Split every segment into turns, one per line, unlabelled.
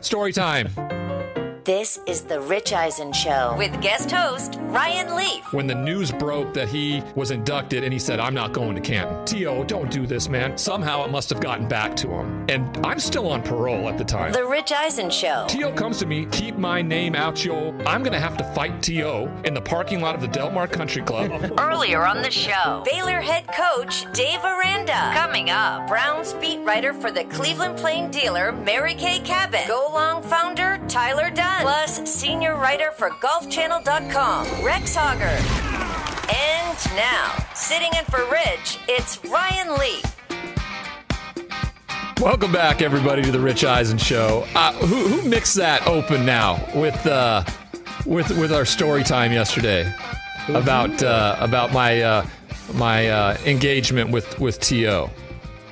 Story time.
This is The Rich Eisen Show with guest host Ryan Leaf.
When the news broke that he was inducted and he said, I'm not going to Canton. T.O., don't do this, man. Somehow it must have gotten back to him. And I'm still on parole at the time.
The Rich Eisen Show.
T.O. comes to me, keep my name out, yo. I'm going to have to fight T.O. in the parking lot of the Delmar Country Club.
Earlier on the show, Baylor head coach Dave Aranda. Coming up, Browns beat writer for the Cleveland Plain dealer Mary Kay Cabot. Go Long founder Tyler Dunne. Plus, senior writer for GolfChannel.com, Rex Hoggard. And now, sitting in for Rich, it's Ryan Leaf.
Welcome back, everybody, to the Rich Eisen Show. Uh, who, who mixed that open now with uh, with with our story time yesterday about uh, about my uh, my uh, engagement with with T.O.?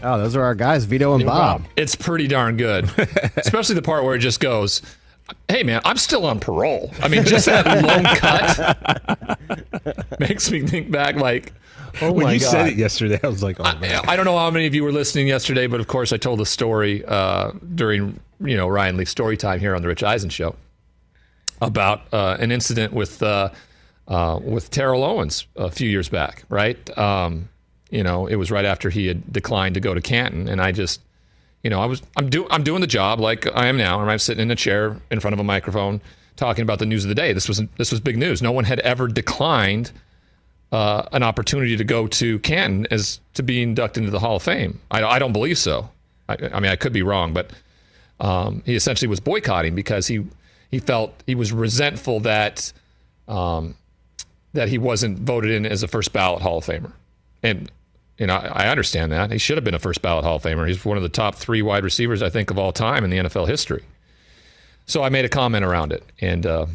Oh, those are our guys, Vito and Bob.
It's pretty darn good, especially the part where it just goes. Hey man, I'm still on parole. I mean, just that long cut makes me think back like, oh
when
my
you
god.
said it yesterday, I was like, oh man.
I, I don't know how many of you were listening yesterday, but of course I told the story uh, during you know Ryan Leaf's story time here on the Rich Eisen show about uh, an incident with uh, uh, with Terrell Owens a few years back, right? Um, you know, it was right after he had declined to go to Canton, and I just, you know, I was I'm doing I'm doing the job like I am now, I'm sitting in a chair in front of a microphone talking about the news of the day. This was this was big news. No one had ever declined uh, an opportunity to go to Canton as to be inducted into the Hall of Fame. I, I don't believe so. I, I mean, I could be wrong, but um, he essentially was boycotting because he he felt he was resentful that um, that he wasn't voted in as a first ballot Hall of Famer, and you know I, I understand that he should have been a first ballot Hall of Famer. He's one of the top three wide receivers I think of all time in the NFL history. So I made a comment around it, and uh,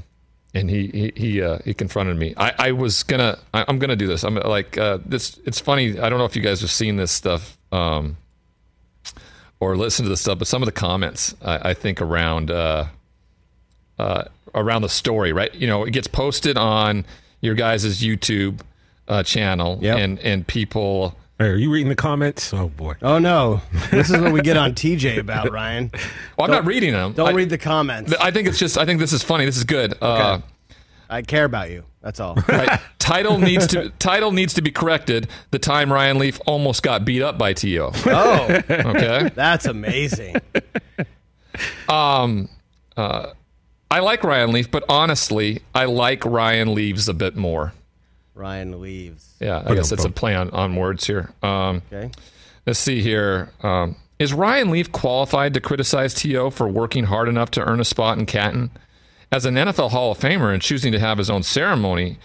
and he he he, uh, he confronted me. I, I was gonna I, I'm gonna do this. I'm like uh, this. It's funny. I don't know if you guys have seen this stuff um, or listened to this stuff, but some of the comments I, I think around uh, uh, around the story, right? You know, it gets posted on your guys' YouTube uh, channel,
Yep.
and and people.
Hey, are you reading the comments? Oh boy.
Oh no, this is what we get on TJ about Ryan.
Well, I'm not reading them.
Don't
I,
read the comments.
I think it's just. I think this is funny. This is good. Uh,
I care about you. That's all.
Right. title needs to title needs to be corrected. The time Ryan Leaf almost got beat up by To.
Oh,
Okay.
that's amazing.
Um, uh, I like Ryan Leaf, but honestly, I like Ryan Leaves a bit more.
Ryan leaves.
Yeah, I guess it's a play on, on words here. Um,
Okay.
let's see here. Um, is Ryan Leaf qualified to criticize T.O. for working hard enough to earn a spot in Canton? As an NFL Hall of Famer and choosing to have his own ceremony,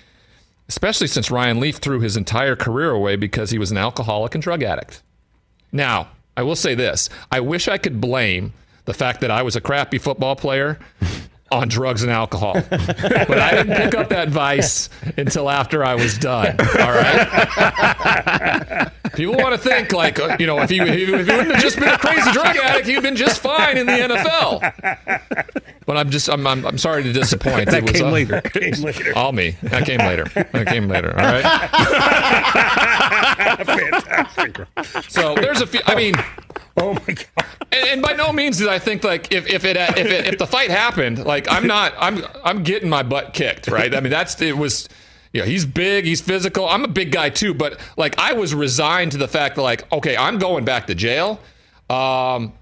especially since Ryan Leaf threw his entire career away because he was an alcoholic and drug addict. Now, I will say this I wish I could blame the fact that I was a crappy football player on drugs and alcohol. but I didn't pick up that vice until after I was done. All right. People want to think like, uh, you know, if he, if he wouldn't have just been a crazy drug addict, he'd been just fine in the NFL. But I'm just, I'm, I'm, I'm sorry to disappoint.
That
It was,
came
uh,
later. came later.
All me. That came later. That came later. All right.
Fantastic.
So there's a few. I mean,
Oh my god.
And, and by no means did I think like if if it if it, if the fight happened, like I'm not I'm I'm getting my butt kicked, right? I mean that's it was. You know, he's big, he's physical. I'm a big guy too, but like I was resigned to the fact that like, okay, I'm going back to jail. Um,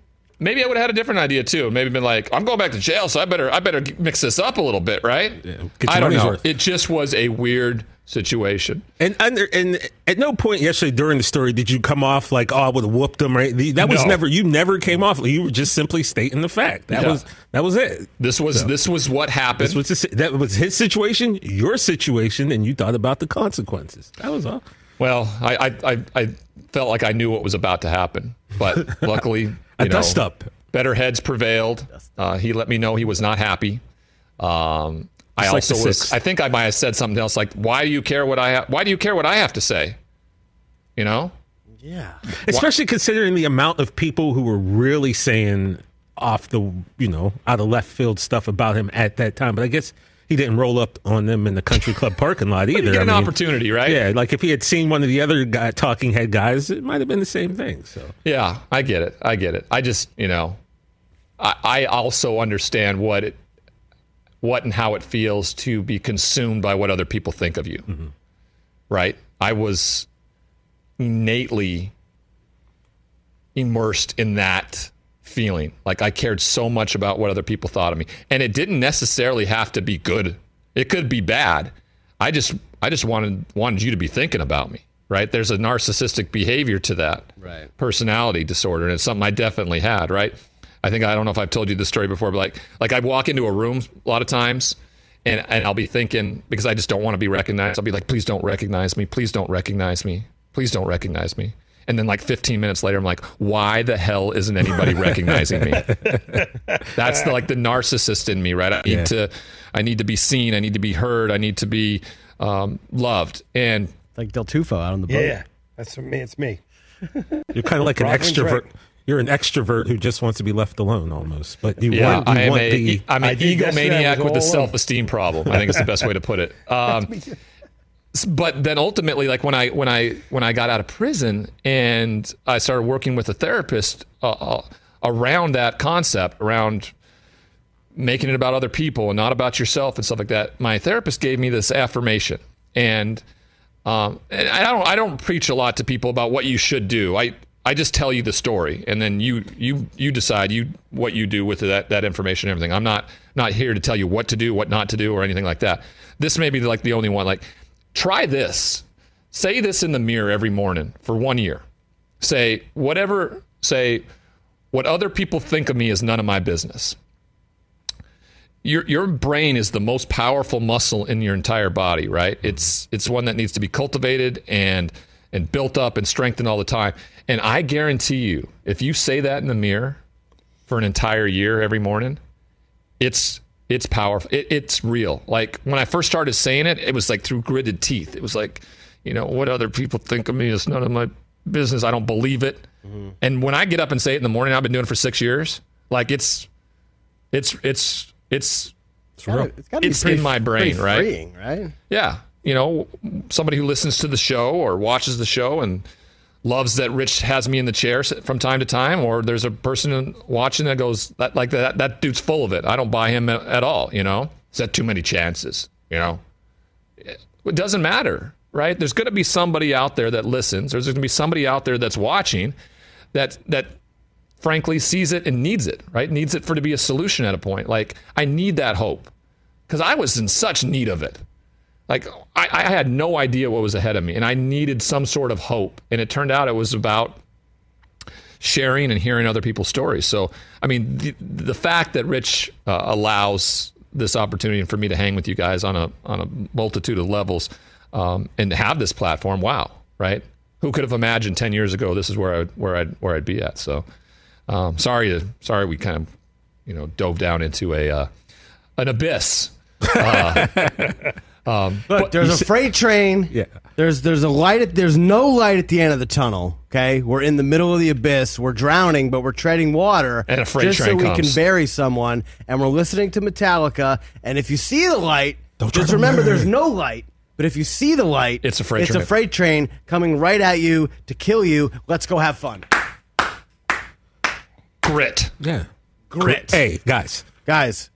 maybe I would have had a different idea too. Maybe been like, I'm going back to jail, so I better I better mix this up a little bit, right?
get your
I don't know.
worth.
It just was a weird situation.
And under and at no point yesterday during the story did you come off like, oh, I would have whooped him. Right? That was
No.
never. You never came off. You were just simply stating the fact. That
Yeah.
was that was it.
This was this was what happened.
This was the, that was his situation, your situation, and you thought about the consequences. That was all.
Well, I, I, I, I felt like I knew what was about to happen, but luckily, you
A
know,
dust up.
better heads prevailed. Uh, he let me know he was not happy. Um, I
like
also was. I think I might have said something else like, "Why do you care what I? Ha- why do you care what I have to say?" You know,
Yeah.
Especially considering the amount of people who were really saying off the, you know, out of left field stuff about him at that time. But I guess he didn't roll up on them in the country club parking lot either.
you get
I
an
mean,
opportunity, right?
Yeah, like if he had seen one of the other guy, talking head guys, it might have been the same thing. So
Yeah, I get it. I get it. I just, you know, I, I also understand what it, what and how it feels to be consumed by what other people think of you. Mm-hmm. Right? I was innately immersed in that feeling. Like I cared so much about what other people thought of me. And it didn't necessarily have to be good. It could be bad. I just I just wanted wanted you to be thinking about me. Right? There's a narcissistic behavior to that.
Right.
Personality disorder. And it's something I definitely had, right? I think I don't know if I've told you this story before, but like like I walk into a room a lot of times and, and I'll be thinking because I just don't want to be recognized. I'll be like, please don't recognize me. Please don't recognize me. Please don't recognize me. And then like 15 minutes later, I'm like, why the hell isn't anybody recognizing me? That's the, like the narcissist in me, right? I need
Yeah.
to, I need to be seen. I need to be heard. I need to be um, loved. And
Like Del Tufo out on the boat.
Yeah, that's me. It's me.
You're kind of like an extrovert.
right.
You're an extrovert who just wants to be left alone, almost. But you
yeah,
want, you
I am
want
a,
the.
I'm an egomaniac with a self-esteem problem. I think it's the best way to put it. Um, s- but then ultimately, like when I when I when I got out of prison and I started working with a therapist uh, uh, around that concept, around making it about other people and not about yourself and stuff like that. My therapist gave me this affirmation, and um, and I don't I don't preach a lot to people about what you should do. I I just tell you the story, and then you you you decide you what you do with that that information and everything. I'm not not here to tell you what to do, what not to do, or anything like that. This may be like the only one. Like, try this. Say this in the mirror every morning for one year. Say whatever. Say what other people think of me is none of my business your your brain is the most powerful muscle in your entire body, right? It's it's one that needs to be cultivated and and built up and strengthened all the time. And I guarantee you, if you say that in the mirror for an entire year every morning, it's it's powerful. It, it's real. Like when I first started saying it, it was like through gritted teeth. It was like, you know, what other people think of me is none of my business. I don't believe it. Mm-hmm. And when I get up and say it in the morning, I've been doing it for six years. Like it's it's it's it's
It's gotta, it's gotta be
It's
pretty-
in my brain, right?
Freeing, right?
yeah, you know, somebody who listens to the show or watches the show and loves that Rich has me in the chair from time to time, or there's a person watching that goes that like that that dude's full of it. I don't buy him at all. You know, is that too many chances? You know, it doesn't matter, right? There's going to be somebody out there that listens. There's going to be somebody out there that's watching that that frankly sees it and needs it, right? Needs it for to be a solution at a point. Like I need that hope because I was in such need of it. Like I, I had no idea what was ahead of me, and I needed some sort of hope. And it turned out it was about sharing and hearing other people's stories. So, I mean, the, the fact that Rich uh, allows this opportunity for me to hang with you guys on a on a multitude of levels um, and to have this platform, wow, right? Who could have imagined ten years ago this is where I where i'd where I'd be at? So, um, sorry to sorry we kind of you know dove down into a uh, an abyss.
Um, Look, but there's a freight train.
Yeah.
There's there's a light. At, there's no light at the end of the tunnel. Okay, we're in the middle of the abyss. We're drowning, but we're treading water.
And a freight
just
train
so we
comes.
can bury someone. And we're listening to Metallica. And if you see the light,
Don't
just remember there's no light. But if you see the light,
It's a freight
it's
train.
a freight train coming right at you to kill you. Let's go have fun.
Grit,
Yeah.
Grit.
Hey, guys.
Guys,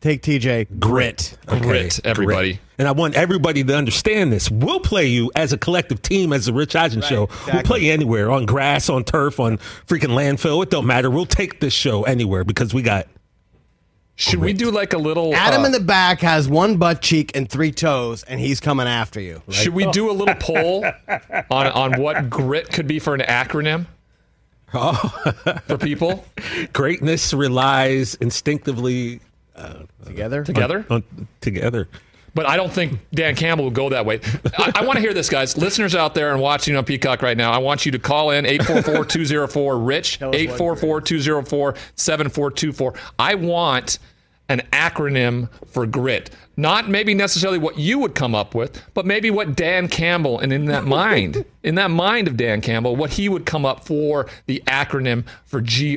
take TJ. Grit.
Grit, everybody.
And I want everybody to understand this. We'll play you as a collective team, as the Rich Eisen show. We'll play you anywhere on grass, on turf, on freaking landfill. It don't matter. We'll take this show anywhere because we got.
Should we do like a little?
Adam
uh,
in the back has one butt cheek and three toes, and he's coming after you.
Should we do a little poll on on what grit could be for an acronym Oh. for people
Greatness relies instinctively
Together?
together?
on, together.
But I don't think Dan Campbell will go that way. I, I want to hear this, guys. Listeners out there and watching on Peacock right now, I want you to call in 844-204-RICH, 844-204-7424. I want an acronym for grit. Not maybe necessarily what you would come up with, but maybe what Dan Campbell and in that mind, in that mind of Dan Campbell, what he would come up for the acronym for G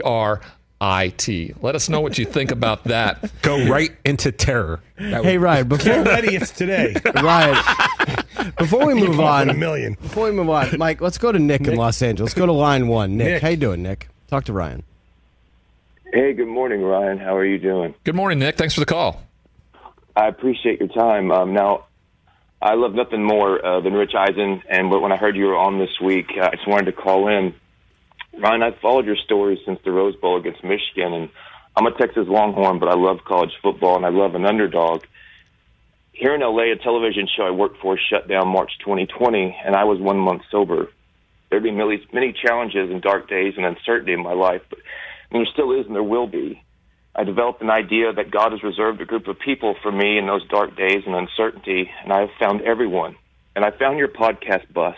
R I T. Let us know what you think about that.
Go right into terror. That
Hey, Ryan, before,
Already it's today.
Ryan, before we move
On a million.
before we move on, Mike, let's go to Nick, in Los Angeles. Let's go to line one. Nick,
Nick.
how you doing, Nick? Talk to Ryan.
Hey, good morning, Ryan. How are you doing?
Good morning, Nick. Thanks for the call.
I appreciate your time. Um, now, I love nothing more uh, than Rich Eisen, and when I heard you were on this week, I just wanted to call in. Ryan, I've followed your story since the Rose Bowl against Michigan, and I'm a Texas Longhorn, but I love college football and I love an underdog. Here in LA, a television show I worked for shut down March 2020, and I was one month sober. There'd been many, many challenges and dark days and uncertainty in my life, but and there still is and there will be. I developed an idea that God has reserved a group of people for me in those dark days and uncertainty, and I have found everyone. And I found your podcast, Bust.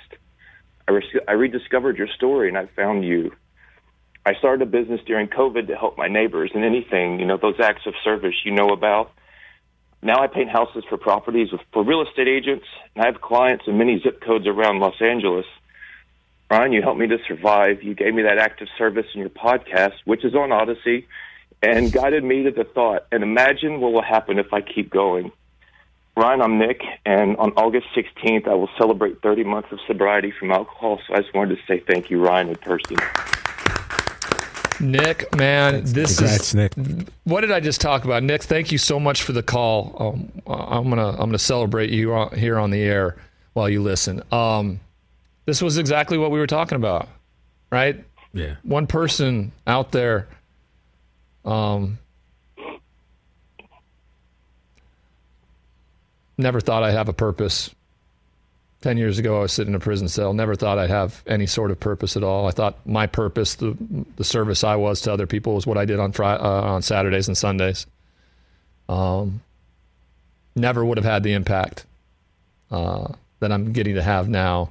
I, I rediscovered your story, and I found you. I started a business during COVID to help my neighbors and anything, you know, those acts of service you know about. Now I paint houses for properties with, for real estate agents, and I have clients in many zip codes around Los Angeles. Ryan, you helped me to survive. You gave me that act of service in your podcast, which is on Odyssey, and guided me to the thought. And imagine what will happen if I keep going. Ryan, I'm Nick, and on August 16th, I will celebrate 30 months of sobriety from alcohol. So I just wanted to say thank you, Ryan, in person.
Nick, man, this
Congrats,
is
Nick.
what did I just talk about? Nick, thank you so much for the call. Um, I'm gonna I'm gonna celebrate you on- here on the air while you listen. Um, this was exactly what we were talking about, right?
Yeah.
One person out there. Um, never thought I'd have a purpose. Ten years ago, I was sitting in a prison cell. Never thought I'd have any sort of purpose at all. I thought my purpose, the the service I was to other people, was what I did on Friday, uh, on Saturdays and Sundays. Um, never would have had the impact uh, that I'm getting to have now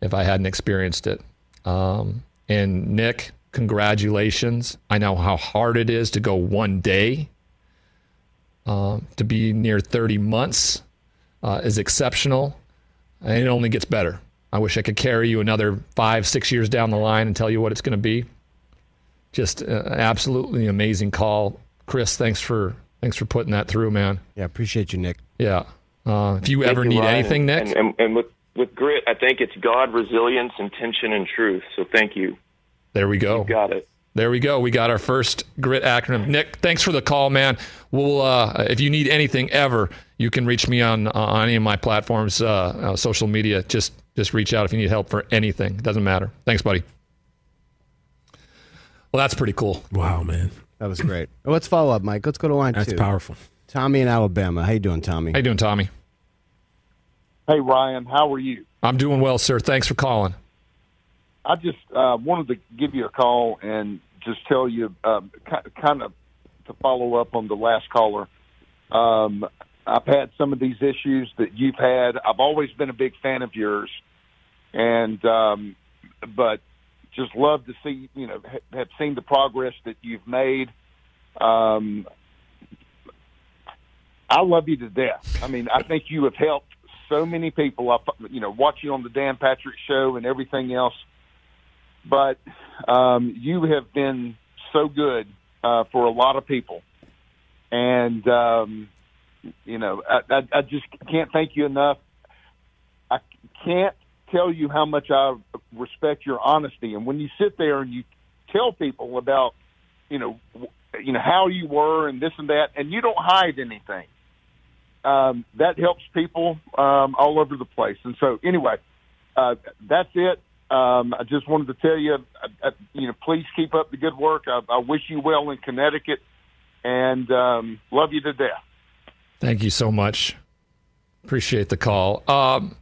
if I hadn't experienced it. Um, and Nick, congratulations! I know how hard it is to go one day. Um, to be near 30 months uh, is exceptional and it only gets better. I wish I could carry you another five, six years down the line and tell you what it's going to be. Just uh, absolutely amazing call, Chris. Thanks for thanks for putting that through, man.
Yeah, appreciate you, Nick.
Yeah. Uh, if you
Thank
ever
you,
need
Ryan.
anything, Nick,
And, and, and with, with grit, I think it's God, resilience, intention, and truth. So thank you.
there we go.
Got it.
There we go. We got our first grit acronym. Nick, thanks for the call, man. We'll uh, if you need anything ever, you can reach me on uh, on any of my platforms, uh, uh, social media. Just just reach out if you need help for anything. It doesn't matter. Thanks, buddy. Well, that's pretty cool.
Wow, man.
That was great. Oh, Let's follow up, Mike. Let's go to line
That's
two.
powerful.
Tommy in Alabama. How you doing, Tommy?
How you doing, Tommy?
Hey Ryan, how are you?
I'm doing well, sir. Thanks for calling.
I just uh, wanted to give you a call and just tell you, um, kind of to follow up on the last caller. Um, I've had some of these issues that you've had. I've always been a big fan of yours, and um, but just love to see you know ha- have seen the progress that you've made. Um, I love you to death. I mean, I think you have helped so many people. I, you know, watch you on the Dan Patrick Show and everything else. But um, you have been so good uh, for a lot of people, and um, you know, I, I, I just can't thank you enough. I can't tell you how much I respect your honesty, and when you sit there and you tell people about, you know, you know how you were and this and that, and you don't hide anything um, that helps people um, all over the place. And so, anyway, uh, that's it. Um, I just wanted to tell you, uh, uh, you know, please keep up the good work. I, I wish you well in Connecticut, and um, love you to death.
Thank you so much. Appreciate the call. Um,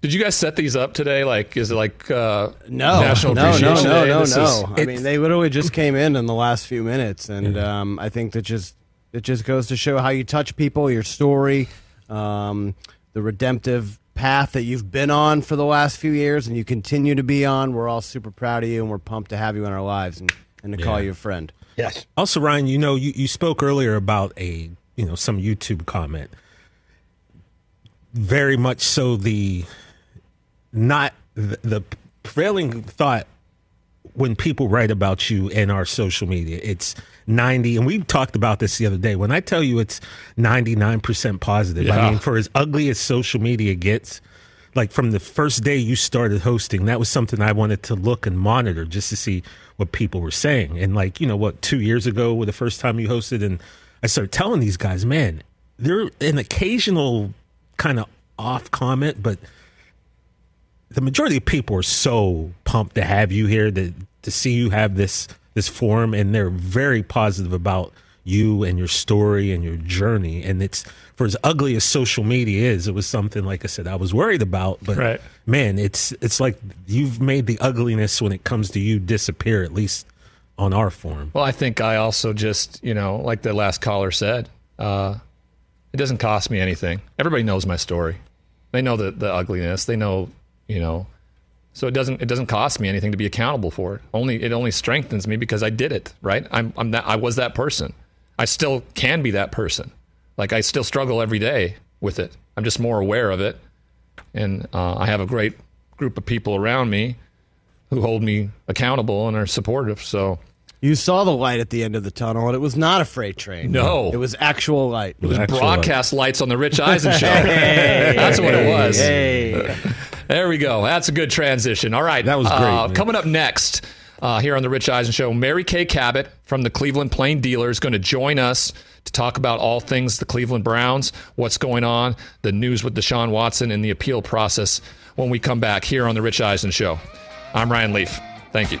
did you guys set these up today? Like, is it like uh,
No,
National
no, no,
Appreciation
no,
Day?
no,
This
no.
is-
I mean, they literally just came in in the last few minutes, and um, I think that just it just goes to show how you touch people, your story, um, the redemptive path that you've been on for the last few years, and you continue to be on. We're all super proud of you, and we're pumped to have you in our lives and, and to call you a friend.
Yes.
Also, Ryan, you know, you, you spoke earlier about a you know some YouTube comment. Very much so the not the, the prevailing thought when people write about you in our social media. It's ninety, and we talked about this the other day. When I tell you it's ninety nine percent positive,
Yeah.
I mean for as ugly as social media gets. like from the first day you started hosting, that was something I wanted to look and monitor just to see what people were saying. And like, you know, what, two years ago, with the first time you hosted, and I started telling these guys, man, they're an occasional kind of off comment, but the majority of people are so pumped to have you here that to see you have this this forum and they're very positive about you and your story and your journey and it's for as ugly as social media is it was something like i said i was worried about but
Right.
man it's it's like you've made the ugliness when it comes to you disappear at least on our forum
Well, I think I also just, you know, like the last caller said, uh, it doesn't cost me anything. Everybody knows my story. They know the, the ugliness. They know, you know, so it doesn't it doesn't cost me anything to be accountable for it. Only it only strengthens me because I did it. Right? I'm I'm that I was that person. I still can be that person. Like I still struggle every day with it. I'm just more aware of it, and uh, I have a great group of people around me who hold me accountable and are supportive. So.
You saw the light at the end of the tunnel, and it was not a freight train.
No.
it was actual light.
It was
Actual
broadcast lights on the Rich Eisen show. That's what it was.
Hey,
There we go. That's a good transition. All right.
That was great,
Uh, coming up next uh, here on the Rich Eisen show, Mary Kay Cabot from the Cleveland Plain Dealer is going to join us to talk about all things the Cleveland Browns, what's going on, the news with Deshaun Watson, and the appeal process when we come back here on the Rich Eisen show. I'm Ryan Leaf. Thank you.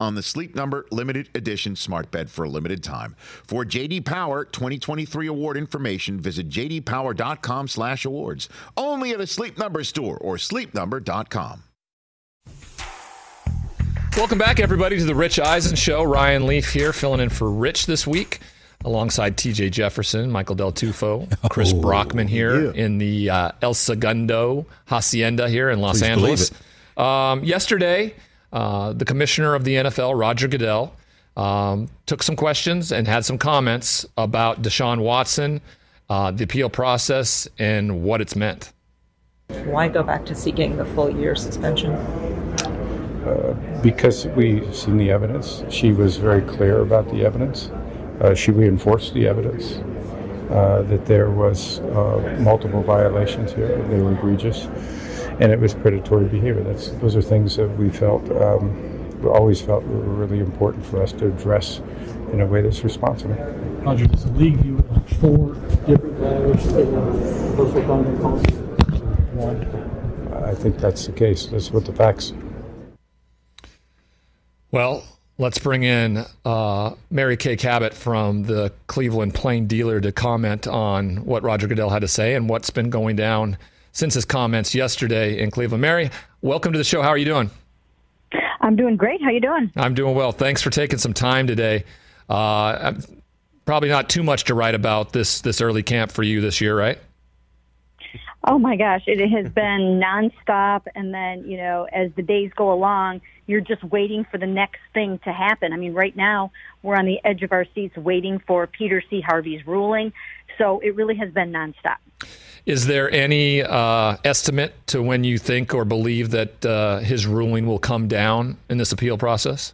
on the Sleep Number limited edition smart bed for a limited time. For JD Power 2023 award information, visit jdpower.com/awards. Only at a Sleep Number store or sleepnumber.com.
Welcome back, everybody, to the Rich Eisen Show. Ryan Leaf here, filling in for Rich this week, alongside TJ Jefferson, Michael Del Tufo, Chris Brockman here in the uh, El Segundo Hacienda here in Los
Please
Angeles.
believe
Um, yesterday, uh, the commissioner of the NFL, Roger Goodell, um, took some questions and had some comments about Deshaun Watson, uh, the appeal process, and what it's meant.
Why go back to seeking the full year suspension?
because we've seen the evidence. She was very clear about the evidence. Uh, she reinforced the evidence uh, that there was uh, multiple violations here. They were egregious, and it was predatory behavior. That's those are things that we felt um, we always felt were really important for us to address in a way that's responsible.
Roger, does the league view it like four different violations that were personal conduct policy? One.
I think that's the case. That's what the facts.
Well, let's bring in uh, Mary Kay Cabot from the Cleveland Plain Dealer to comment on what Roger Goodell had to say and what's been going down since his comments yesterday in Cleveland. Mary, welcome to the show. How are you doing?
I'm doing great. How are you doing?
I'm doing well. Thanks for taking some time today. Uh, probably not too much to write about this this early camp for you this year, right?
Oh my gosh, it has been nonstop, and then you know, as the days go along, you're just waiting for the next thing to happen. I mean, right now we're on the edge of our seats waiting for Peter C. Harvey's ruling, so it really has been nonstop.
Is there any uh, estimate to when you think or believe that uh, his ruling will come down in this appeal process?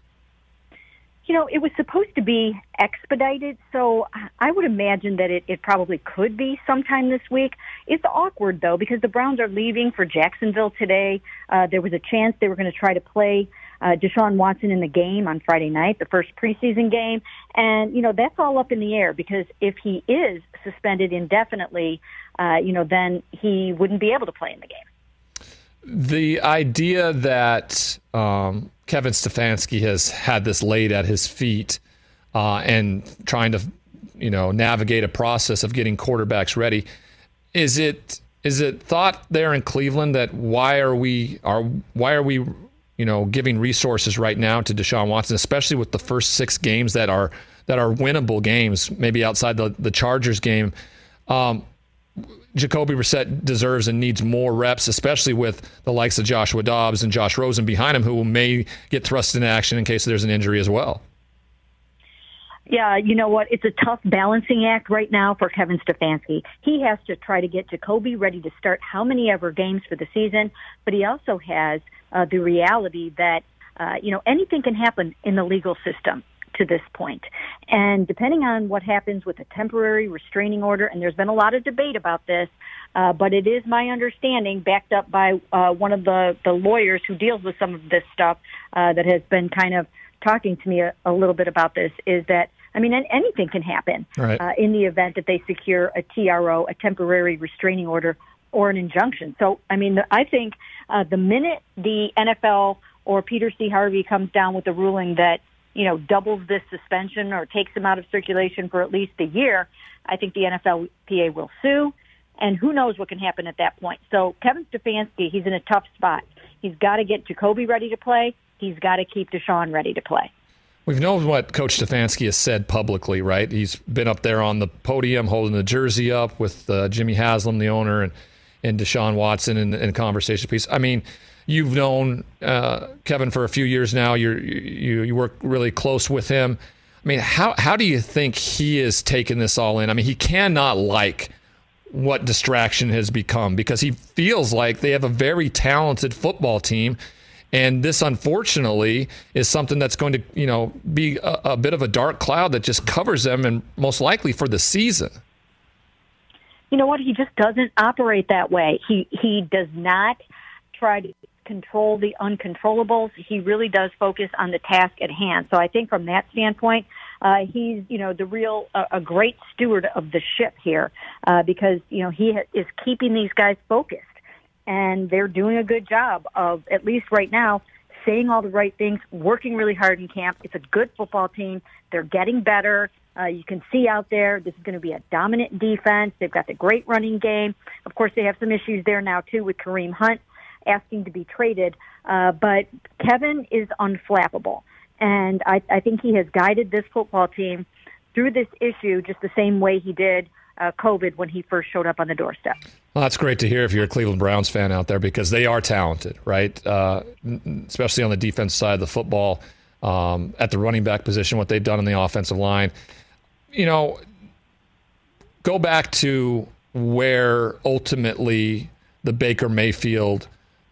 You know, it was supposed to be expedited, so I would imagine that it, it probably could be sometime this week. It's awkward, though, because the Browns are leaving for Jacksonville today. Uh, there was a chance they were going to try to play uh, Deshaun Watson in the game on Friday night, the first preseason game. And, you know, that's all up in the air because if he is suspended indefinitely, uh, you know, then he wouldn't be able to play in the game.
The idea that um, Kevin Stefanski has had this laid at his feet uh, and trying to, you know, navigate a process of getting quarterbacks ready, is it is it thought there in Cleveland that why are we are why are we you know giving resources right now to Deshaun Watson, especially with the first six games that are that are winnable games, maybe outside the the Chargers game. Um, Jacoby Brissett deserves and needs more reps, especially with the likes of Joshua Dobbs and Josh Rosen behind him, who may get thrust into action in case there's an injury as well.
Yeah, you know what? It's a tough balancing act right now for Kevin Stefanski. He has to try to get Jacoby ready to start how many ever games for the season, but he also has uh, the reality that uh, you know anything can happen in the legal system to this point. And depending on what happens with a temporary restraining order, and there's been a lot of debate about this, uh, but it is my understanding, backed up by uh, one of the, the lawyers who deals with some of this stuff, uh, that has been kind of talking to me a, a little bit about this, is that I mean, anything can happen
right.
uh, in the event that they secure a TRO, a temporary restraining order, or an injunction. So, I mean, I think uh, the minute the NFL or Peter C. Harvey comes down with a ruling that you know, doubles this suspension or takes him out of circulation for at least a year, I think the NFLPA will sue. And who knows what can happen at that point. So Kevin Stefanski, he's in a tough spot. He's got to get Jacoby ready to play. He's got to keep Deshaun ready to play.
We've known what Coach Stefanski has said publicly, right? He's been up there on the podium holding the jersey up with uh, Jimmy Haslam, the owner, and, and Deshaun Watson in, in conversation piece. I mean, You've known uh, Kevin for a few years now. You're, you you work really close with him. I mean, how how do you think he is taking this all in? I mean, he cannot like what distraction has become because he feels like they have a very talented football team. And this, unfortunately, is something that's going to, you know, be a, a bit of a dark cloud that just covers them, and most likely for the season.
You know what? He just doesn't operate that way. He he does not try to control the uncontrollables. He really does focus on the task at hand. So I think from that standpoint, uh, he's you know the real uh, a great steward of the ship here uh, because you know he ha- is keeping these guys focused and they're doing a good job of at least right now saying all the right things, working really hard in camp. It's a good football team. They're getting better. Uh, you can see out there this is going to be a dominant defense. They've got the great running game. Of course, they have some issues there now too with Kareem Hunt asking to be traded. Uh, but Kevin is unflappable. And I, I think he has guided this football team through this issue just the same way he did uh, COVID when he first showed up on the doorstep.
Well, that's great to hear if you're a Cleveland Browns fan out there because they are talented, right? Uh, especially on the defense side of the football, um, at the running back position, what they've done in the offensive line. You know, go back to where ultimately the Baker Mayfield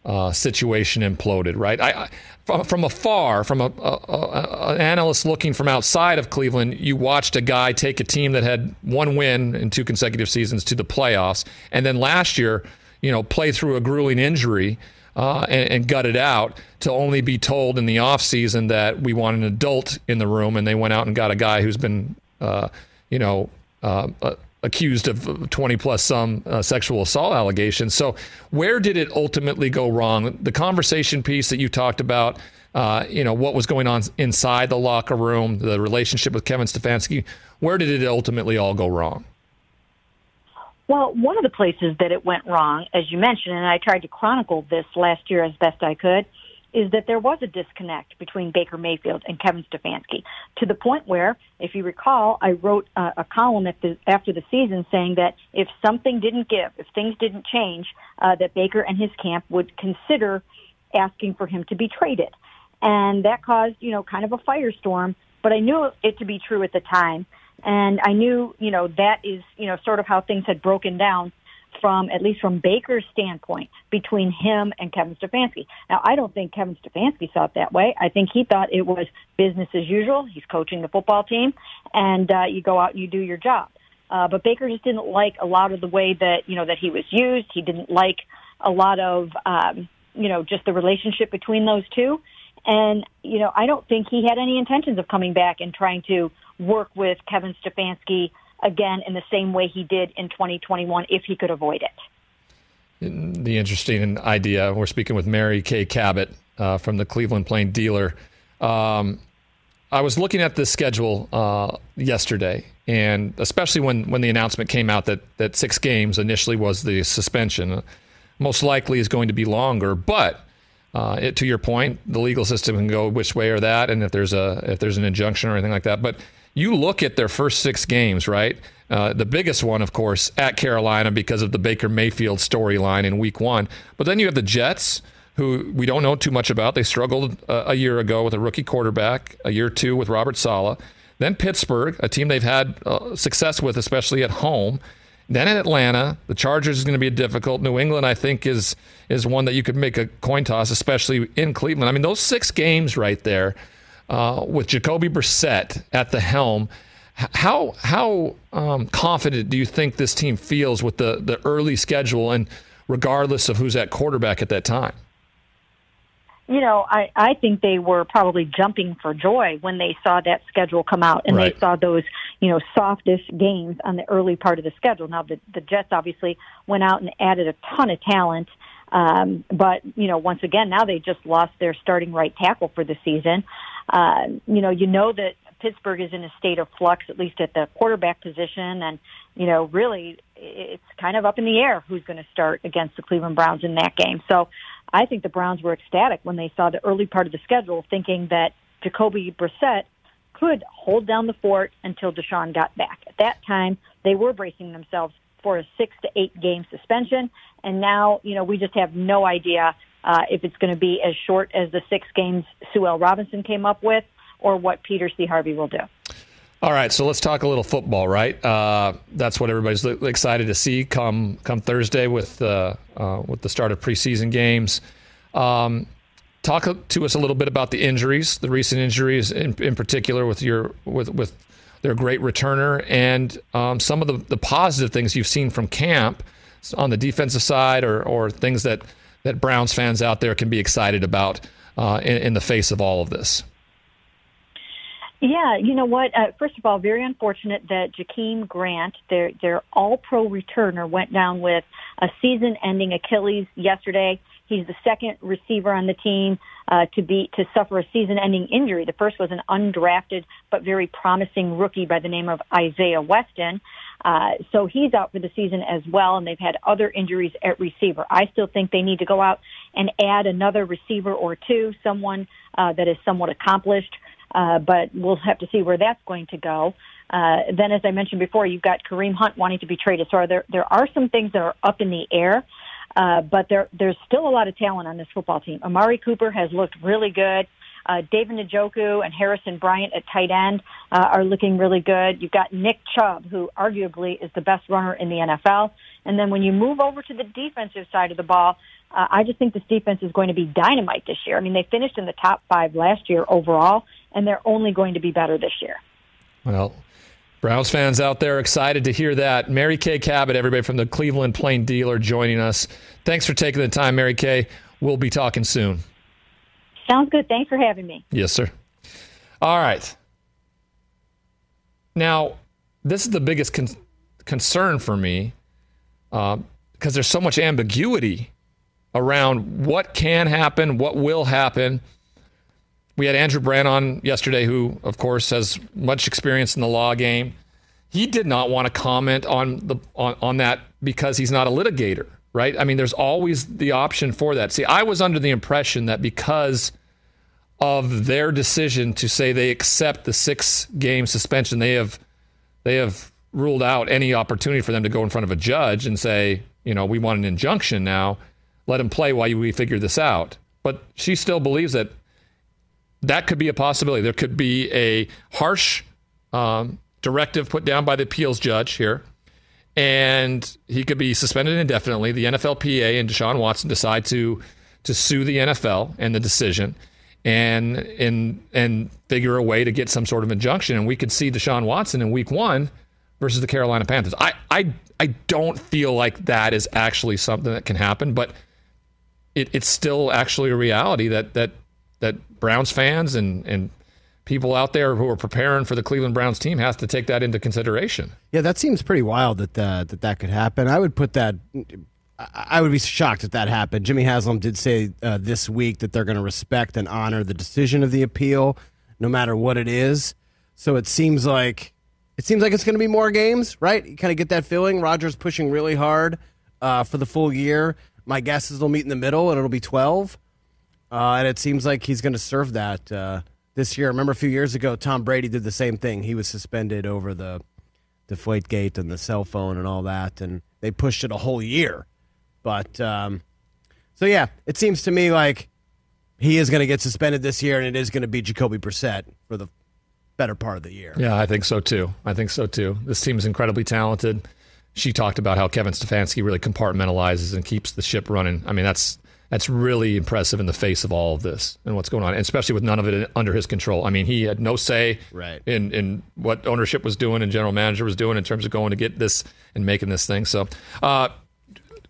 uh, situation imploded, right? I, I, from afar, from a, a, a, an analyst looking from outside of Cleveland, you watched a guy take a team that had one win in two consecutive seasons to the playoffs, and then last year, you know, play through a grueling injury uh, and, and gut it out to only be told in the offseason that we want an adult in the room, and they went out and got a guy who's been, uh, you know, uh, accused of 20 plus some uh, sexual assault allegations. So, where did it ultimately go wrong? The conversation piece that you talked about, uh, you know, what was going on inside the locker room, the relationship with Kevin Stefanski, where did it ultimately all go wrong?
Well, one of the places that it went wrong, as you mentioned, and I tried to chronicle this last year as best I could, is that there was a disconnect between Baker Mayfield and Kevin Stefanski to the point where, if you recall, I wrote a, a column the, after the season saying that if something didn't give, if things didn't change, uh, that Baker and his camp would consider asking for him to be traded. And that caused, you know, kind of a firestorm, but I knew it to be true at the time. And I knew, you know, that is, you know, sort of how things had broken down from at least from Baker's standpoint between him and Kevin Stefanski. Now, I don't think Kevin Stefanski saw it that way. I think he thought it was business as usual. He's coaching the football team, and uh, you go out and you do your job. Uh, but Baker just didn't like a lot of the way that you know that he was used. He didn't like a lot of um, you know just the relationship between those two. And you know, I don't think he had any intentions of coming back and trying to work with Kevin Stefanski again in the same way he did in 2021 if he could avoid it.
The interesting idea. We're speaking with Mary Kay Cabot uh, from the Cleveland Plain Dealer. Um, I was looking at the schedule uh, yesterday, and especially when, when the announcement came out that, that six games initially was the suspension, most likely is going to be longer. But uh, it, to your point, the legal system can go which way or that, and if there's a if there's an injunction or anything like that. But you look at their first six games, right? Uh, the biggest one, of course, at Carolina because of the Baker Mayfield storyline in week one. But then you have the Jets, who we don't know too much about. They struggled uh, a year ago with a rookie quarterback, a year two with Robert Saleh. Then Pittsburgh, a team they've had uh, success with, especially at home. Then in Atlanta, the Chargers is going to be difficult. New England, I think, is is one that you could make a coin toss, especially in Cleveland. I mean, those six games right there uh, with Jacoby Brissett at the helm. How how um, confident do you think this team feels with the the early schedule and regardless of who's at quarterback at that time?
You know, I I think they were probably jumping for joy when they saw that schedule come out and
right.
they saw those you know softish games on the early part of the schedule. Now the the Jets obviously went out and added a ton of talent. Um, but you know, once again, now they just lost their starting right tackle for the season. Uh, you know, you know that Pittsburgh is in a state of flux, at least at the quarterback position, and you know, really, it's kind of up in the air who's going to start against the Cleveland Browns in that game. So, I think the Browns were ecstatic when they saw the early part of the schedule, thinking that Jacoby Brissett could hold down the fort until Deshaun got back. At that time, they were bracing themselves for a six to eight game suspension, and now, you know, we just have no idea uh, if it's going to be as short as the six games Sue L. Robinson came up with, or what Peter C. Harvey will do.
All right, so let's talk a little football, right? Uh, that's what everybody's excited to see come come Thursday with uh, uh, with the start of preseason games. Um, talk to us a little bit about the injuries, the recent injuries in, in particular, with your with with their great returner, and um, some of the, the positive things you've seen from camp on the defensive side, or or things that that Browns fans out there can be excited about uh, in, in the face of all of this.
Yeah, you know what? Uh, first of all, very unfortunate that Jakeem Grant, their their All Pro returner, went down with a season-ending Achilles yesterday. He's the second receiver on the team uh, to be to suffer a season-ending injury. The first was an undrafted but very promising rookie by the name of Isaiah Weston. Uh, so he's out for the season as well, and they've had other injuries at receiver. I still think they need to go out and add another receiver or two, someone uh, that is somewhat accomplished uh, but we'll have to see where that's going to go. Uh, then, as I mentioned before, you've got Kareem Hunt wanting to be traded. So there there are some things that are up in the air, uh, but there there's still a lot of talent on this football team. Amari Cooper has looked really good. Uh, David Njoku and Harrison Bryant at tight end uh, are looking really good. You've got Nick Chubb, who arguably is the best runner in the NFL. And then when you move over to the defensive side of the ball, uh, I just think this defense is going to be dynamite this year. I mean, they finished in the top five last year overall, and they're only going to be better this year.
Well, Browns fans out there excited to hear that. Mary Kay Cabot, everybody from the Cleveland Plain Dealer, joining us. Thanks for taking the time, Mary Kay. We'll be talking soon.
Sounds good. Thanks for having me.
Yes, sir. All right. Now, this is the biggest con- concern for me because uh, there's so much ambiguity around what can happen, what will happen. We had Andrew Brandt on yesterday, who, of course, has much experience in the law game. He did not want to comment on the on, on that because he's not a litigator. Right? I mean, there's always the option for that. See, I was under the impression that because of their decision to say they accept the six game suspension, they have they have ruled out any opportunity for them to go in front of a judge and say, you know, we want an injunction now. Let him play while we figure this out. But she still believes that that could be a possibility. There could be a harsh um, directive put down by the appeals judge here, and he could be suspended indefinitely. The NFLPA and Deshaun Watson decide to to sue the NFL and the decision, and and and figure a way to get some sort of injunction. And we could see Deshaun Watson in Week One versus the Carolina Panthers. I I I don't feel like that is actually something that can happen, but it, it's still actually a reality that that that Browns fans and and people out there who are preparing for the Cleveland Browns team has to take that into consideration.
Yeah, that seems pretty wild that uh, that that could happen. I would put that. I would be shocked if that happened. Jimmy Haslam did say uh, this week that they're going to respect and honor the decision of the appeal, no matter what it is. So it seems like it seems like it's going to be more games, right? You kind of get that feeling. Rogers pushing really hard uh, for the full year. My guess is they'll meet in the middle, and it'll be twelve. Uh, and it seems like he's going to serve that uh, this year. I remember a few years ago, Tom Brady did the same thing. He was suspended over the deflate gate and the cell phone and all that, and they pushed it a whole year. But um, so yeah, it seems to me like he is going to get suspended this year, and it is going to be Jacoby Brissett for the better part of the year.
Yeah, I think so too. I think so too. This team is incredibly talented. She talked about how Kevin Stefanski really compartmentalizes and keeps the ship running. I mean, that's that's really impressive in the face of all of this and what's going on, and especially with none of it under his control. I mean, he had no say
right.
in in what ownership was doing and general manager was doing in terms of going to get this and making this thing. So, uh,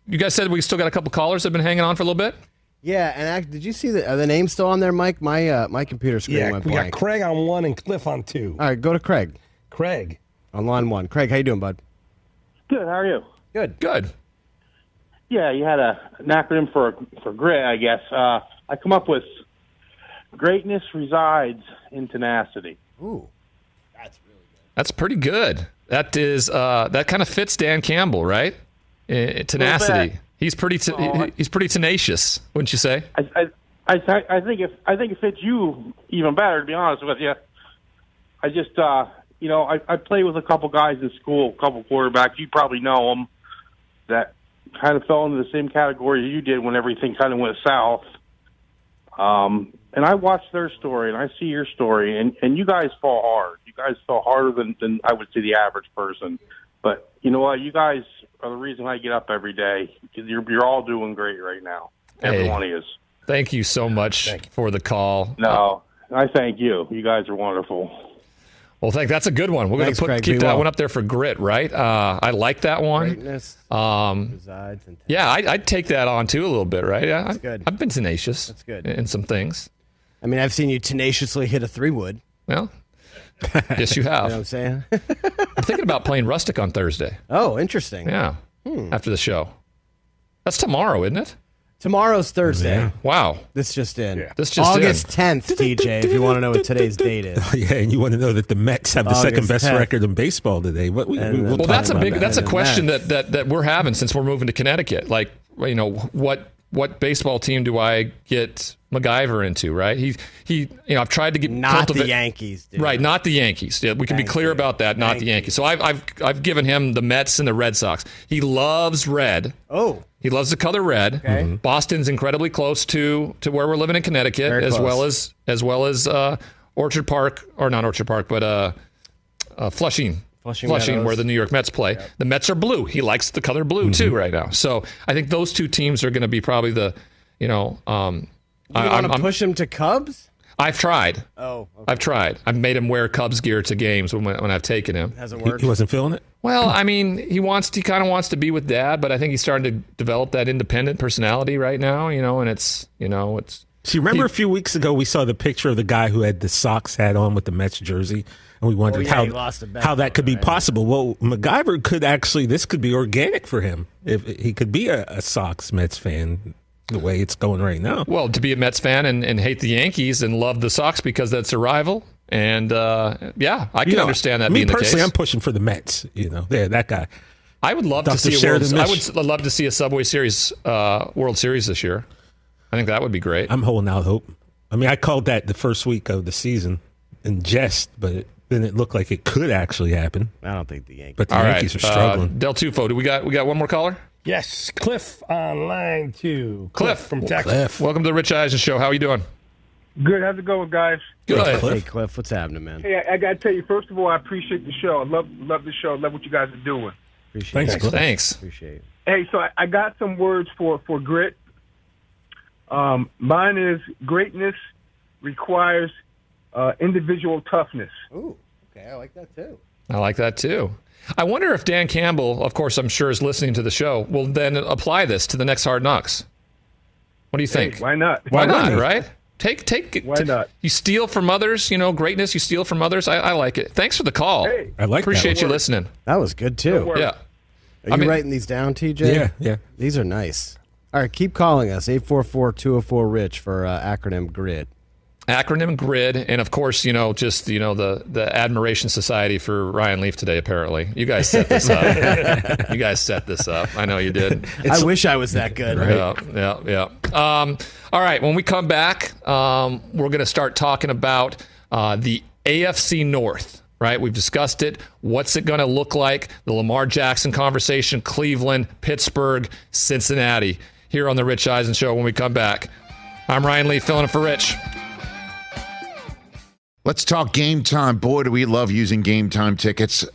you guys said we still got a couple callers that have been hanging on for a little bit.
Yeah, and act, did you see the are the names still on there, Mike? My uh, my computer screen
Yeah,
went
we
blank.
got Craig on one and Cliff on two.
All right, go to Craig.
Craig
on line one. Craig, how you doing, bud?
Good. How are you?
Good.
Good.
Yeah, you had a an acronym for for grit, I guess. Uh, I come up with greatness resides in tenacity.
Ooh.
That's really good. That's pretty good. That is uh, that kind of fits Dan Campbell, right? Uh, tenacity. He's pretty. Te-
Oh, I-
he's pretty tenacious, wouldn't you say?
I I I, I think if I think it fits you even better. To be honest with you, I just uh, you know I I played with a couple guys in school, a couple quarterbacks. You probably know them that kind of fell into the same category you did when everything kind of went south. Um, and I watched their story, and I see your story, and and you guys fall hard. You guys fall harder than than I would see the average person. But you know what? You guys are the reason I get up every day. You're you're all doing great right now.
Hey.
one of.
Thank you so much for the call.
No, I thank you. You guys are wonderful.
Well, thank that's a good one. We're going to put
Craig.
keep that
well.
one up there for grit, right? Uh, I like that one.
Greatness
Um,
resides in
yeah, I, I'd take that on too a little bit, right? I,
That's good.
I've been tenacious.
That's good.
in some things.
I mean, I've seen you tenaciously hit a three wood.
Well, yes, you have.
You know
have.
what I'm saying?
I'm thinking about playing Rustic on Thursday.
oh, interesting.
Yeah,
Hmm.
after the show. That's tomorrow, isn't it?
Tomorrow's Thursday.
Wow.
This just in.
This just
August. 10th, TJ, if you want to know what today's date is.
yeah, and you want to know that the Mets have the second best
10th.
record in baseball today. What we,
And
we, we'll
Well, that's a big.
that.
That's a question
that,
that that we're having since we're moving to Connecticut. Like, you know, what what baseball team do I get MacGyver into? Right? He he. You know, I've tried to get
Not the Yankees, dude.
Right, not the Yankees. Yeah, we can
Thank
be clear
you.
about that. Not the. Yankees. So I've I've I've given him the Mets and the Red Sox. He loves red.
Oh,
He loves the color red.
Okay. Mhm.
Boston's incredibly close to to where we're living in Connecticut,
Very
as
close.
well as as well as uh, Orchard Park or not Orchard Park, but uh, uh, Flushing.
Flushing Meadows.
where the New York Mets play. The Mets are blue. He likes the color blue
Mm-hmm.
too right now. So I think those two teams are going to be probably the, you know, um,
you
I,
want to push him to Cubs?
I've tried.
Oh, okay.
I've tried. I've made him wear Cubs gear to games when when I've taken him.
hasn't worked.
he wasn't feeling it.
Well, I mean, he wants he kind of wants to be with dad, but I think he's starting to develop that independent personality right now, you know, and it's, you know, it's
See, remember a few weeks ago we saw the picture of the guy who had the Sox hat on with the Mets jersey, and we wondered
Oh, yeah,
how
lost a bet
how that could be
right?
possible. Well, MacGyver could actually this could be organic for him if he could be a, a Sox Mets fan the way it's going right now.
well, to be a Mets fan and, and hate the Yankees and love the Sox because that's a rival. And uh, yeah, I can
You know,
understand that
Me
being the
personally,
case.
I'm pushing for the Mets. You know, yeah, that guy.
I would love
Dr.
to see a World, I would love to see a Subway Series uh, World Series this year. I think that would be great.
I'm holding out hope. I mean, I called that the first week of the season in jest, but it, then it looked like it could actually happen.
I don't think the Yankees.
But the
All
Yankees
right,
are struggling.
Uh, Del Tufo, do we got we got one more caller?
Yes, Cliff on line two.
Cliff
from Texas.
Cliff.
Welcome to the Rich Eisen Show. How are you doing?
Good. How's it going, guys?
Good.
Hey, Cliff, what's happening, man?
Hey, I, I got to tell you, first of all, I appreciate the show. I love love the show. I love what you guys are doing.
Appreciate
Thanks,
it.
Cliff.
Thanks.
Appreciate it.
Hey, so I, I got some words for for grit. Um, mine is greatness requires uh, individual toughness.
Ooh, okay, I like that too.
I like that too. I wonder if Dan Campbell, of course, I'm sure is listening to the show, will then apply this to the next Hard Knocks. What do you think?
Hey, why not?
Why,
Why
not?
wouldn't?
Right? Take take.
Why not?
You steal from others. You know, greatness. You steal from others. I, I like it. Thanks for the call.
Hey,
I like that.
Appreciate you listening.
That was good too.
Yeah.
Are
I
you
mean-
writing these down, TJ?
Yeah, yeah.
These are nice. All right, keep calling us. 844-204-RICH for uh, acronym GRID.
acronym grid and of course you know just you know the the admiration society for ryan leaf today apparently. You guys set this up. You guys set this up. I know you did.
I wish I was that good.
yeah yeah yeah. Um, all right when we come back um, we're going to start talking about uh, the afc north right? We've discussed it. What's it going to look like? The lamar jackson conversation cleveland pittsburgh cincinnati here on the rich eisen show when we come back. I'm ryan Leaf, filling in for rich.
Let's talk game time. Boy, do we love using game time tickets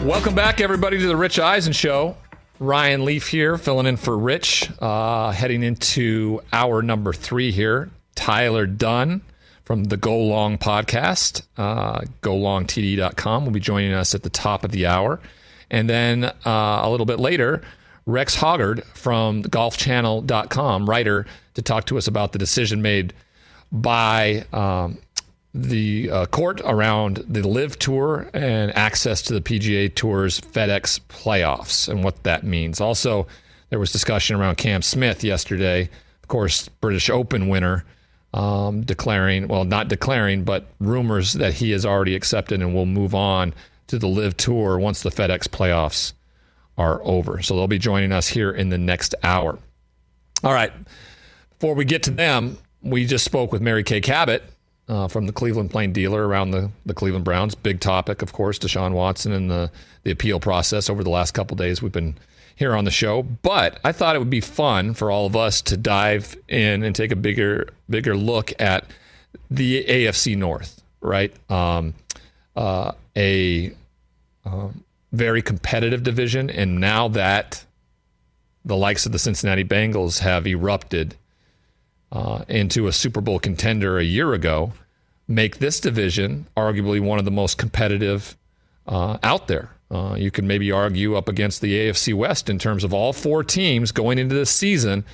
Welcome back, everybody, to the Rich Eisen Show. Ryan Leaf here, filling in for Rich, uh, heading into hour number three here. Tyler Dunne from the Go Long podcast, uh, golongtd.com, will be joining us at the top of the hour. And then uh, a little bit later, Rex Hoggard from golfchannel.com, writer, to talk to us about the decision made by um, the uh, court around the LIV Tour and access to the PGA Tour's FedEx playoffs and what that means. Also, there was discussion around Cam Smith yesterday, of course, British Open winner, um, declaring, well, not declaring, but rumors that he has already accepted and will move on to the LIV Tour once the FedEx playoffs are over. So they'll be joining us here in the next hour. All right. Before we get to them, we just spoke with Mary Kay Cabot uh, from the Cleveland Plain Dealer around the, the Cleveland Browns. Big topic, of course, Deshaun Watson and the, the appeal process over the last couple days. We've been here on the show, but I thought it would be fun for all of us to dive in and take a bigger bigger look at the AFC North, right? Um, uh, a um, very competitive division, and now that the likes of the Cincinnati Bengals have erupted uh, into a Super Bowl contender a year ago, make this division arguably one of the most competitive uh, out there. Uh, you can maybe argue up against the AFC West in terms of all four teams going into this season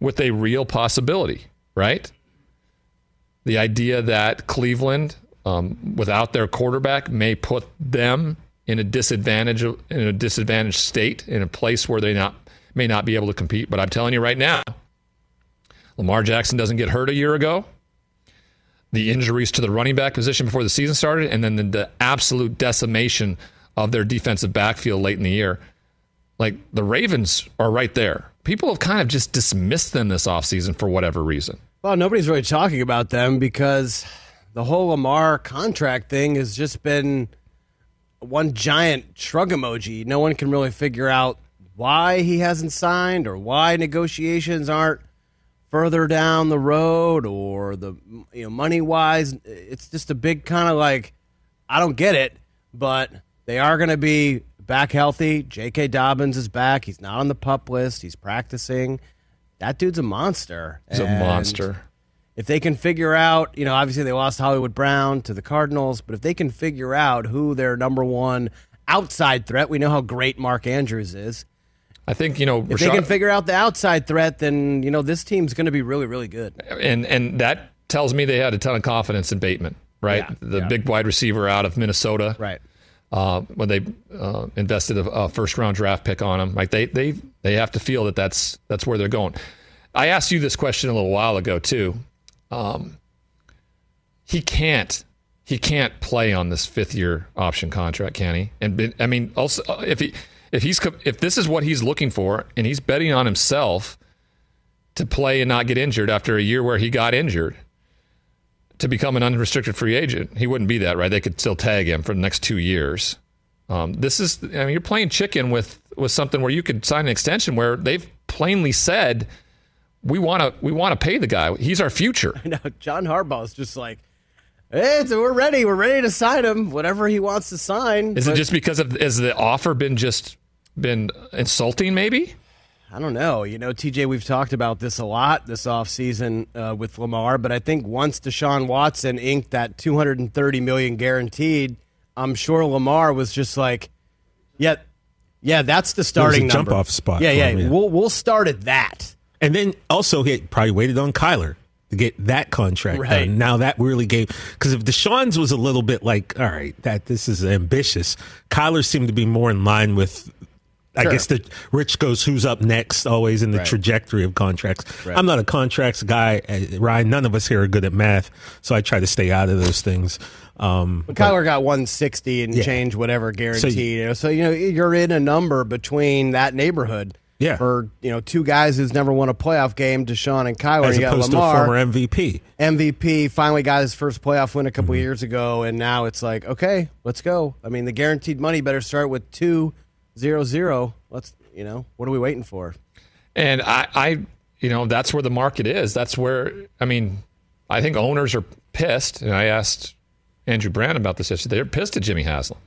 with a real possibility, right? The idea that Cleveland, um, without their quarterback, may put them in a disadvantage in a disadvantaged state in a place where they not may not be able to compete. But I'm telling you right now, Lamar Jackson doesn't get hurt a year ago. The injuries to the running back position before the season started, and then the, the absolute decimation of their defensive backfield late in the year. Like the Ravens are right there. People have kind of just dismissed them this offseason for whatever reason.
Well, nobody's really talking about them because the whole Lamar contract thing has just been one giant shrug emoji. No one can really figure out why he hasn't signed or why negotiations aren't further down the road or the you know money wise. It's just a big kind of like I don't get it, but they are going to be back healthy. J.K. Dobbins is back. He's not on the pup list. He's practicing. That dude's a monster.
He's a monster.
If they can figure out, you know, obviously they lost Hollywood Brown to the Cardinals, but if they can figure out who their number one outside threat, we know how great Mark Andrews is.
I think you know
If they can figure out the outside threat, then you know this team's going to be really, really good.
and and that tells me they had a ton of confidence in Bateman, right?
Yeah,
the
yeah.
big wide receiver out of Minnesota,
right?
Uh, when they uh, invested a, a first round draft pick on him, like they they they have to feel that that's that's where they're going. I asked you this question a little while ago too. Um, he can't he can't play on this fifth year option contract, can he? And I mean, also if he if he's if this is what he's looking for, and he's betting on himself to play and not get injured after a year where he got injured to become an unrestricted free agent. He wouldn't be that, right? They could still tag him for the next two years. Um, this is, I mean, you're playing chicken with with something where you could sign an extension where they've plainly said we want to we want to pay the guy. He's our future.
I know John Harbaugh's just like, hey, so we're ready. We're ready to sign him. Whatever he wants to sign.
Is it just because of has the offer been just been insulting? Maybe.
I don't know. You know, TJ, we've talked about this a lot this offseason uh, with Lamar, but I think once Deshaun Watson inked that 230 million guaranteed, I'm sure Lamar was just like, yeah, yeah, that's the starting
jump off spot
Yeah, yeah,
him, yeah.
We'll we'll start at that.
And then also he probably waited on Kyler to get that contract
Right.
done. Now that really gave because if Deshaun's was a little bit like, all right, that this is ambitious. Kyler seemed to be more in line with. I guess the rich goes who's up next always in the
Right.
trajectory of contracts.
Right.
I'm not a contracts guy, uh, Ryan. None of us here are good at math, so I try to stay out of those things. Um,
But Kyler got 160 and
Yeah.
change whatever guaranteed. you know, so you know you're in a number between that neighborhood.
Yeah.
For you know two guys who's never won a playoff game, Deshaun and Kyler.
as
you got
opposed to a
Lamar.
former MVP.
MVP finally got his first playoff win a couple
Mm-hmm.
years ago, and now it's like, okay, let's go. I mean, the guaranteed money better start with two zero zero. Let's, you know, what are we waiting for?
And I, I, you know, that's where the market is. That's where, I mean, I think owners are pissed. And I asked Andrew Brandt about this yesterday. They're pissed at Jimmy Haslam,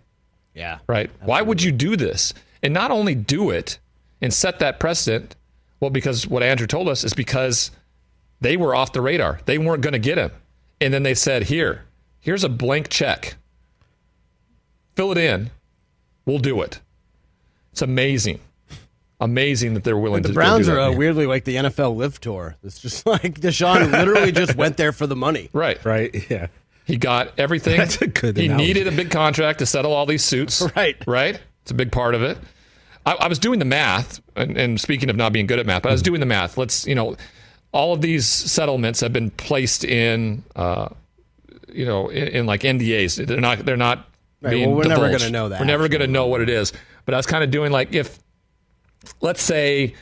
Yeah,
right? Why would you do this? And not only do it and set that precedent, well, because what Andrew told us is because they were off the radar. They weren't going to get him. And then they said, here, here's a blank check. Fill it in. We'll do it. It's amazing. Amazing that they're willing
the
to
The
Browns do
are
that.
uh, weirdly like the NFL LIV Tour. It's just like Deshaun literally just went there for the money.
Right.
Right. Yeah.
He got everything.
That's a good
He
analogy.
needed a big contract to settle all these suits.
Right.
Right. It's a big part of it. I, I was doing the math, and, and speaking of not being good at math, but I was doing the math. Let's, you know, all of these settlements have been placed in, uh, you know, in, in like NDAs. They're not. They're not.
Right,
being
well, we're never gonna know that,
We're never going to know what it is. But I was kind of doing like if, let's say,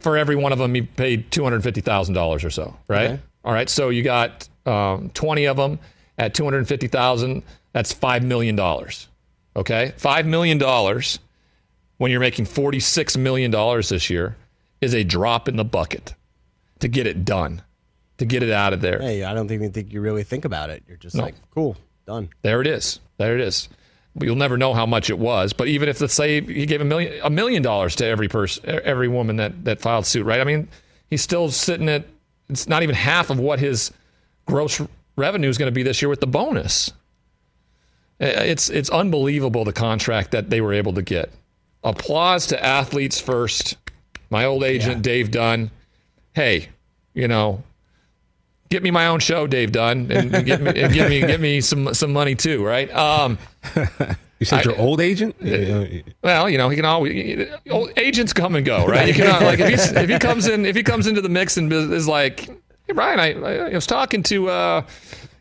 for every one of them, you paid two hundred fifty thousand dollars or so, right?
Okay.
All right, so you got um, twenty of them at two hundred fifty thousand. That's five million dollars. Okay, five million dollars when you're making forty six million dollars this year is a drop in the bucket to get it done. to get it out of there.
Hey, I don't even think you really think about it. You're just
No.
like, cool, done.
There it is. There it is. You'll never know how much it was, but even if let's say he gave a million a million dollars to every person, every woman that that filed suit, right? I mean, he's still sitting at it's not even half of what his gross revenue is going to be this year with the bonus. It's it's unbelievable the contract that they were able to get. Applause to athletes first. My old agent Dave Dunn. Hey, you know, get me my own show, Dave Dunn, and get me and give me give me some some money too, right? Um,
You said
I-
your old agent?
well, you know, he can always old agents come and go, right? You cannot like if, he's, if he comes in if he comes into the mix and is like, hey Brian, I, I was talking to uh,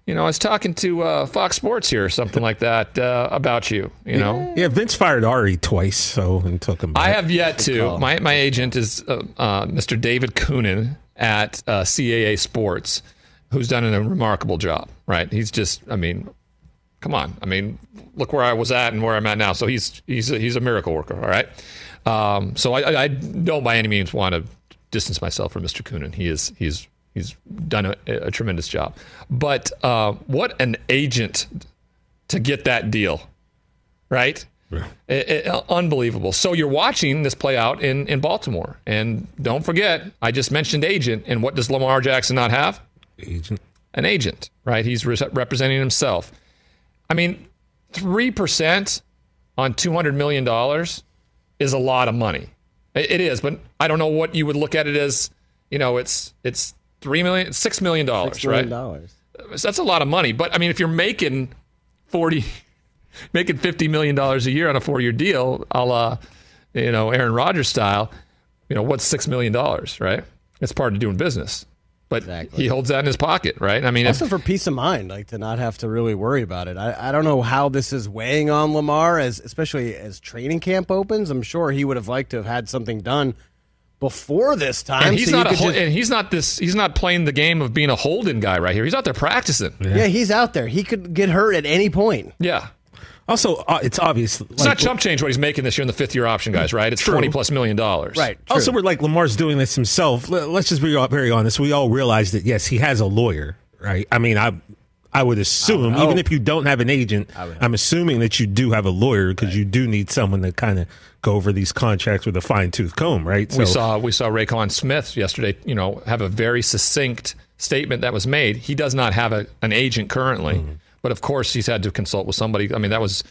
you know I was talking to uh, Fox Sports here or something like that uh, about you, you know.
Yeah, Vince fired Ari twice, so and took him. Back.
I have yet to. My my agent is uh, uh, Mr. David Coonan at uh, CAA Sports, who's done a remarkable job. Right? He's just. I mean, come on. I mean, look where I was at and where I'm at now. So he's he's a, he's a miracle worker. All right. Um, so I, I- don't by any means want to distance myself from Mr. Coonan. He is he's he's done a, a tremendous job. But uh, what an agent to get that deal, right? It- it- unbelievable. So you're watching this play out in, in Baltimore. And don't forget, I just mentioned agent. And what does Lamar Jackson not have?
Agent.
An agent, right? He's re- representing himself. I mean, 3% on $200 million is a lot of money. It- it is, but I don't know what you would look at it as. You know, it's it's three million, six million dollars,
Six million
right?
dollars.
So that's a lot of money. But I mean, if you're making forty, making fifty million dollars a year on a four-year deal, a la, you know, Aaron Rodgers style, you know, what's six million dollars, right? It's part of doing business. But he holds that in his pocket, right? I mean, if,
also for peace of mind, like to not have to really worry about it. I, I don't know how this is weighing on Lamar, as especially as training camp opens. I'm sure he would have liked to have had something done before this time.
and he's
so
not a
could just-
and he's not this he's not playing the game of being a holding guy right here. He's out there practicing.
yeah. he's out there. He could get hurt at any point.
Yeah.
Also, uh, it's obvious.
It's not chump change what he's making this year in the fifth year option, guys, right? It's
True.
twenty plus million dollars. Right.
Also, we're like Lamar's doing this himself. Let- Let's just be very honest. We all realize that yes, he has a lawyer, right? I mean, I I would assume,
hope.
even if you don't have an agent, I'm assuming that you do have a lawyer because you do need someone to kind of go over these contracts with a fine tooth comb, right?
we saw we saw Roquan Smith yesterday. You know, have a very succinct statement that was made. He does not have a, an agent currently,
Mm-hmm.
But of course he's had to consult with somebody. I mean, that was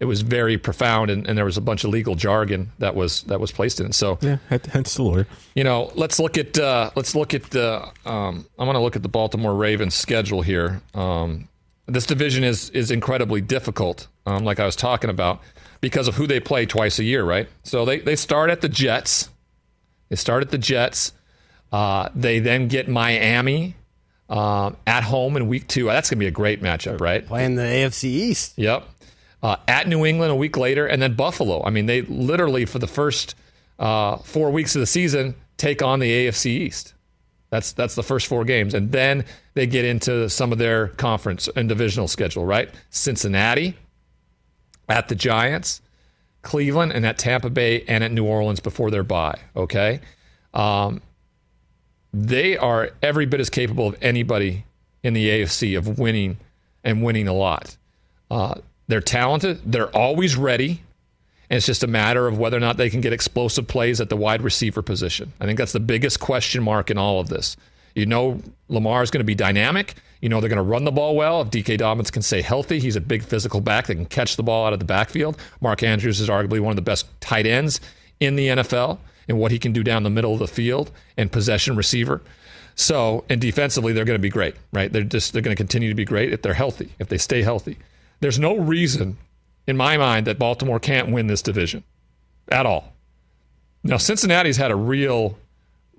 it was very profound, and, and there was a bunch of legal jargon that was that was placed in it. So
yeah, hence the lawyer.
you know, let's look at uh, let's look at the. Um, I'm going to look at the Baltimore Ravens schedule here. Um, this division is is incredibly difficult, um, like I was talking about, because of who they play twice a year, right? So they they start at the Jets. They start at the Jets. Uh, they then get Miami um, at home in week two. That's going to be a great matchup, right?
Playing the AFC East.
Yep. Uh, at New England a week later, and then Buffalo. I mean, they literally for the first uh, four weeks of the season take on the AFC East. That's that's the first four games, and then they get into some of their conference and divisional schedule. Right, Cincinnati, at the Giants, Cleveland, and at Tampa Bay and at New Orleans before their bye. Okay, um, they are every bit as capable of anybody in the AFC of winning and winning a lot. Uh, they're talented. They're always ready. And it's just a matter of whether or not they can get explosive plays at the wide receiver position. I think that's the biggest question mark in all of this. You know, Lamar is going to be dynamic. You know, they're going to run the ball well. If DK Dobbins can stay healthy, he's a big physical back that can catch the ball out of the backfield. Mark Andrews is arguably one of the best tight ends in the NFL and what he can do down the middle of the field and possession receiver. So, and defensively, they're going to be great, right? They're just they're going to continue to be great if they're healthy, if they stay healthy. There's no reason, in my mind, that Baltimore can't win this division at all. Now, Cincinnati's had a real,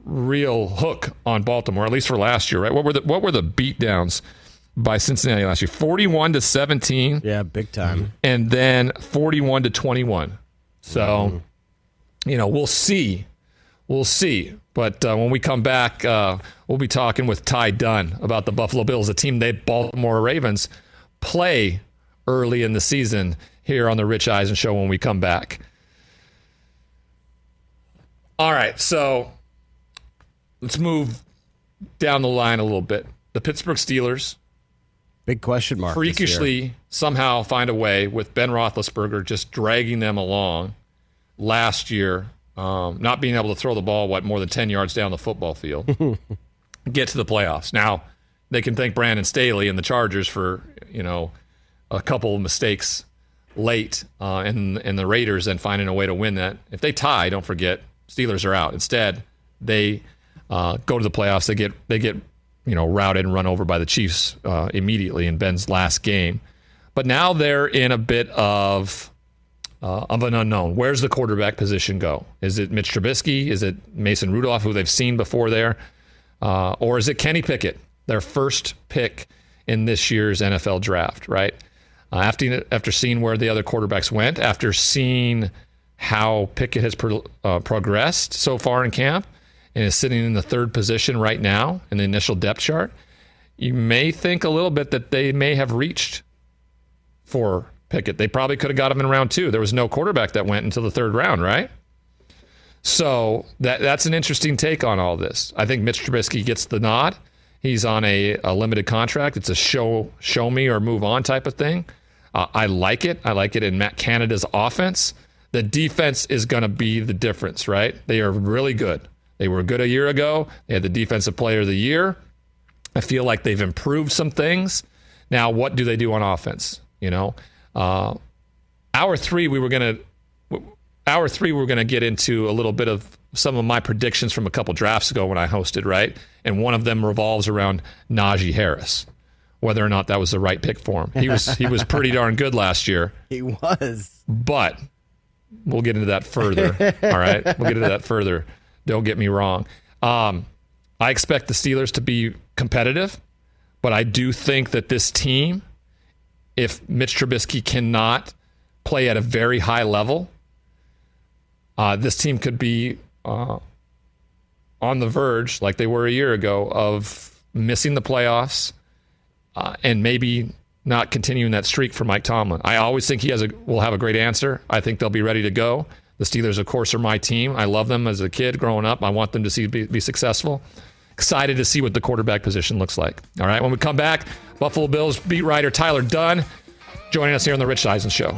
real hook on Baltimore, at least for last year, right? What were the what were the beatdowns by Cincinnati last year? Forty-one to seventeen.
Yeah, big time.
And then forty-one to twenty-one. So, mm-hmm. You know, we'll see. We'll see. But uh, when we come back, uh, we'll be talking with Ty Dunne about the Buffalo Bills, a team they Baltimore Ravens play early in the season here on the Rich Eisen Show when we come back. All right, so let's move down the line a little bit. The Pittsburgh Steelers
Big question mark.
freakishly somehow find a way with Ben Roethlisberger just dragging them along last year, um, not being able to throw the ball what more than ten yards down the football field, get to the playoffs. Now they can thank Brandon Staley and the Chargers for you know a couple of mistakes late, uh, and and the Raiders then finding a way to win that. If they tie, don't forget Steelers are out. Instead, they uh, go to the playoffs. They get they get you know routed and run over by the Chiefs uh, immediately in Ben's last game. But now they're in a bit of uh, of an unknown. Where's the quarterback position go? Is it Mitch Trubisky? Is it Mason Rudolph, who they've seen before there, uh, or is it Kenny Pickett, their first pick in this year's NFL draft? Right uh, after after seeing where the other quarterbacks went, after seeing how Pickett has pro- uh, progressed so far in camp and is sitting in the third position right now in the initial depth chart, you may think a little bit that they may have reached for Pickett. They probably could have got him in round two. There was no quarterback that went until the third round, right? So that that's an interesting take on all this. I think Mitch Trubisky gets the nod. He's on a, a limited contract. It's a show show me or move on type of thing. Uh, I like it. I like it in Matt Canada's offense. The defense is going to be the difference, right? They are really good. They were good a year ago. They had the defensive player of the year. I feel like they've improved some things. Now, what do they do on offense? You know, uh, hour three, we were going to, hour three, we are going to get into a little bit of some of my predictions from a couple drafts ago when I hosted, right? And one of them revolves around Najee Harris, whether or not that was the right pick for him. He was he was pretty darn good last year.
He was.
But we'll get into that further. all right, we'll get into that further. Don't get me wrong. Um, I expect the Steelers to be competitive, but I do think that this team, if Mitch Trubisky cannot play at a very high level, uh, this team could be uh, on the verge, like they were a year ago, of missing the playoffs uh, and maybe not continuing that streak for Mike Tomlin. I always think he has a will have a great answer. I think they'll be ready to go. The Steelers, of course, are my team. I love them as a kid growing up. I want them to see be, be successful. Excited to see what the quarterback position looks like. All right, when we come back, Buffalo Bills beat writer Tyler Dunne joining us here on the Rich Eisen Show.